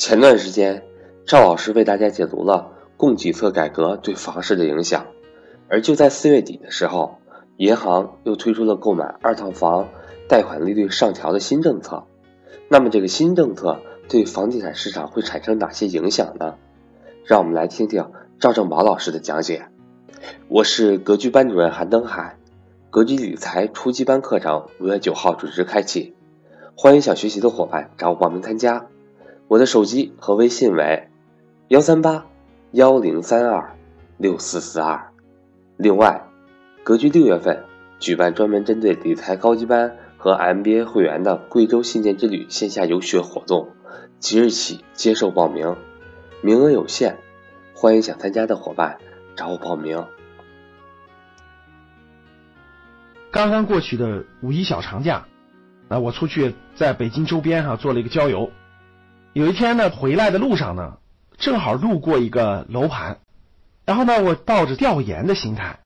前段时间，赵老师为大家解读了供给侧改革对房市的影响，而就在四月底的时候，银行又推出了购买二套房贷款利率上调的新政策。那么，这个新政策对房地产市场会产生哪些影响呢？让我们来听听赵正宝老师的讲解。我是格局班主任韩登海，格局理财初级班课程五月九号准时开启，欢迎想学习的伙伴找我报名参加。我的手机和微信为幺三八幺零三二六四四二。另外，格局六月份举办专门针对理财高级班和 MBA 会员的贵州信件之旅线下游学活动，即日起接受报名，名额有限，欢迎想参加的伙伴找我报名。刚刚过去的五一小长假，啊，我出去在北京周边哈做了一个郊游。有一天呢，回来的路上呢，正好路过一个楼盘，然后呢，我抱着调研的心态，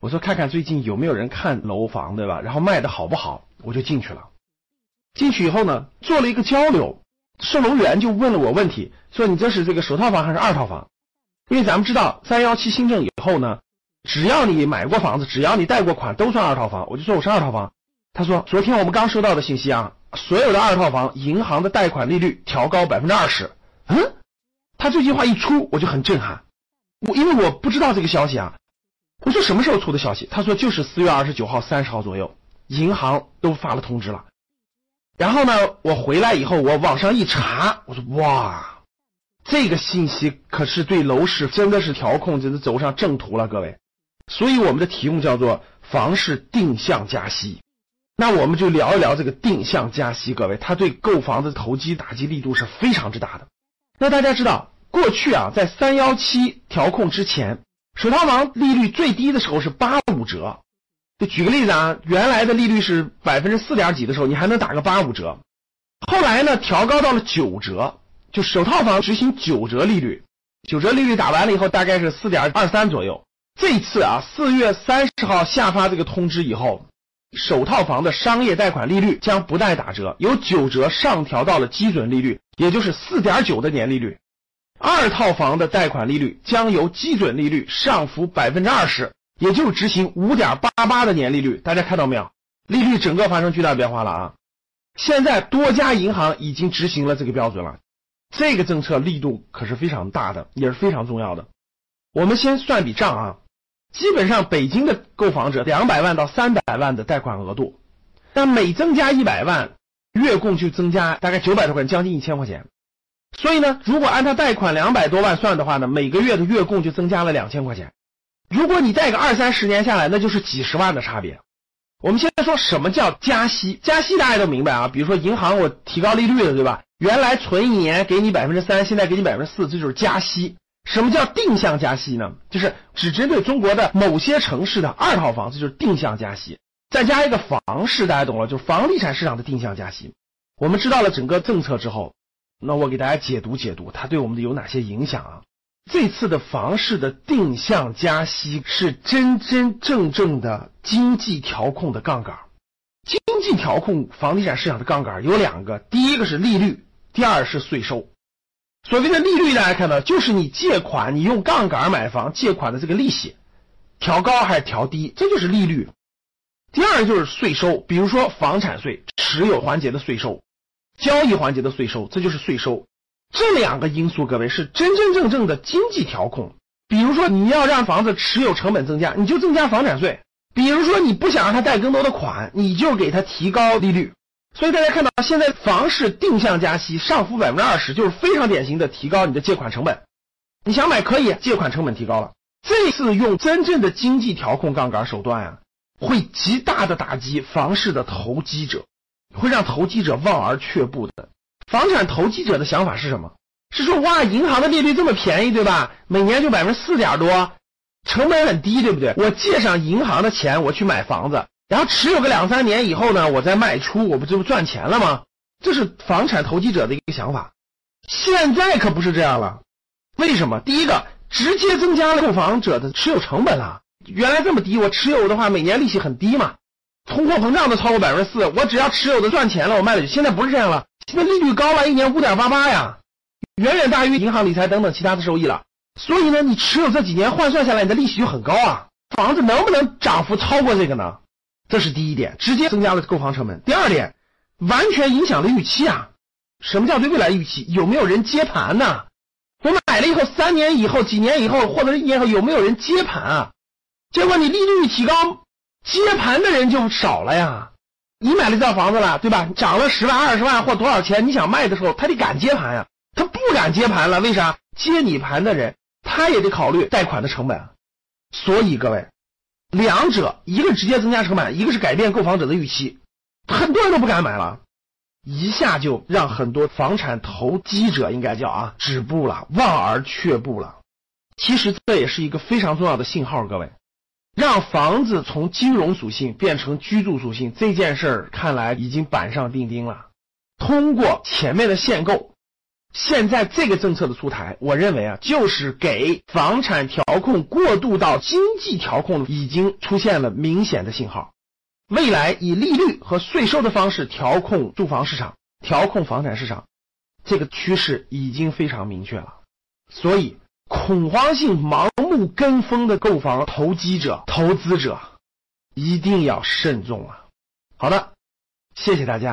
我说看看最近有没有人看楼房，对吧？然后卖的好不好，我就进去了。进去以后呢，做了一个交流，售楼员就问了我问题，说你这是这个首套房还是二套房？因为咱们知道三幺七新政以后呢，只要你买过房子，只要你贷过款，都算二套房。我就说我是二套房。他说昨天我们刚收到的信息啊。所有的二套房，银行的贷款利率调高百分之二十。嗯，他这句话一出，我就很震撼。我因为我不知道这个消息啊。我说什么时候出的消息？他说就是四月二十九号、三十号左右，银行都发了通知了。然后呢，我回来以后，我网上一查，我说哇，这个信息可是对楼市真的是调控，真是走上正途了，各位。所以我们的题目叫做房市定向加息。那我们就聊一聊这个定向加息，各位，它对购房的投机打击力度是非常之大的。那大家知道，过去啊，在三幺七调控之前，首套房利率最低的时候是八五折。就举个例子啊，原来的利率是百分之四点几的时候，你还能打个八五折。后来呢，调高到了九折，就首套房执行九折利率。九折利率打完了以后，大概是四点二三左右。这次啊，四月三十号下发这个通知以后。首套房的商业贷款利率将不再打折，由九折上调到了基准利率，也就是四点九的年利率。二套房的贷款利率将由基准利率上浮百分之二十，也就是执行五点八八的年利率。大家看到没有？利率整个发生巨大变化了啊！现在多家银行已经执行了这个标准了，这个政策力度可是非常大的，也是非常重要的。我们先算笔账啊。基本上，北京的购房者两百万到三百万的贷款额度，但每增加一百万，月供就增加大概九百多块钱，将近一千块钱。所以呢，如果按他贷款两百多万算的话呢，每个月的月供就增加了两千块钱。如果你贷个二三十年下来，那就是几十万的差别。我们现在说什么叫加息？加息大家都明白啊，比如说银行我提高利率了，对吧？原来存一年给你百分之三，现在给你百分之四，这就是加息。什么叫定向加息呢？就是只针对中国的某些城市的二套房子，就是定向加息。再加一个房市，大家懂了，就是房地产市场的定向加息。我们知道了整个政策之后，那我给大家解读解读，它对我们的有哪些影响啊？这次的房市的定向加息是真真正正的经济调控的杠杆。经济调控房地产市场的杠杆有两个，第一个是利率，第二是税收。所谓的利率，大家看到，就是你借款，你用杠杆买房借款的这个利息，调高还是调低，这就是利率。第二就是税收，比如说房产税、持有环节的税收、交易环节的税收，这就是税收。这两个因素，各位是真真正正的经济调控。比如说你要让房子持有成本增加，你就增加房产税；比如说你不想让他贷更多的款，你就给他提高利率。所以大家看到，现在房市定向加息，上浮百分之二十，就是非常典型的提高你的借款成本。你想买可以，借款成本提高了。这次用真正的经济调控杠杆手段啊，会极大的打击房市的投机者，会让投机者望而却步的。房产投机者的想法是什么？是说哇，银行的利率这么便宜，对吧？每年就百分之四点多，成本很低，对不对？我借上银行的钱，我去买房子。然后持有个两三年以后呢，我再卖出，我不就赚钱了吗？这是房产投机者的一个想法。现在可不是这样了。为什么？第一个，直接增加了购房者的持有成本了。原来这么低，我持有的话，每年利息很低嘛。通货膨胀都超过百分之四，我只要持有的赚钱了，我卖了就。现在不是这样了，现在利率高了，一年五点八八呀。远远大于银行理财等等其他的收益了。所以呢，你持有这几年换算下来，你的利息就很高啊。房子能不能涨幅超过这个呢？这是第一点，直接增加了购房成本。第二点，完全影响了预期啊。什么叫对未来预期？有没有人接盘呢？我买了以后，三年以后、几年以后，或者一年后，有没有人接盘啊？结果你利率一提高，接盘的人就少了呀。你买了这套房子了，对吧？涨了十万、二十万或多少钱？你想卖的时候，他得敢接盘呀。他不敢接盘了，为啥？接你盘的人，他也得考虑贷款的成本。所以各位，两者一个直接增加成本，一个是改变购房者的预期，很多人都不敢买了。一下就让很多房产投机者应该叫啊止步了，望而却步了。其实这也是一个非常重要的信号，各位，让房子从金融属性变成居住属性这件事儿，看来已经板上钉钉了。通过前面的限购，现在这个政策的出台，我认为啊，就是给房产调控过渡到经济调控已经出现了明显的信号。未来以利率和税收的方式调控住房市场，调控房产市场，这个趋势已经非常明确了。所以，恐慌性盲目跟风的购房投机者、投资者，一定要慎重啊！好的，谢谢大家。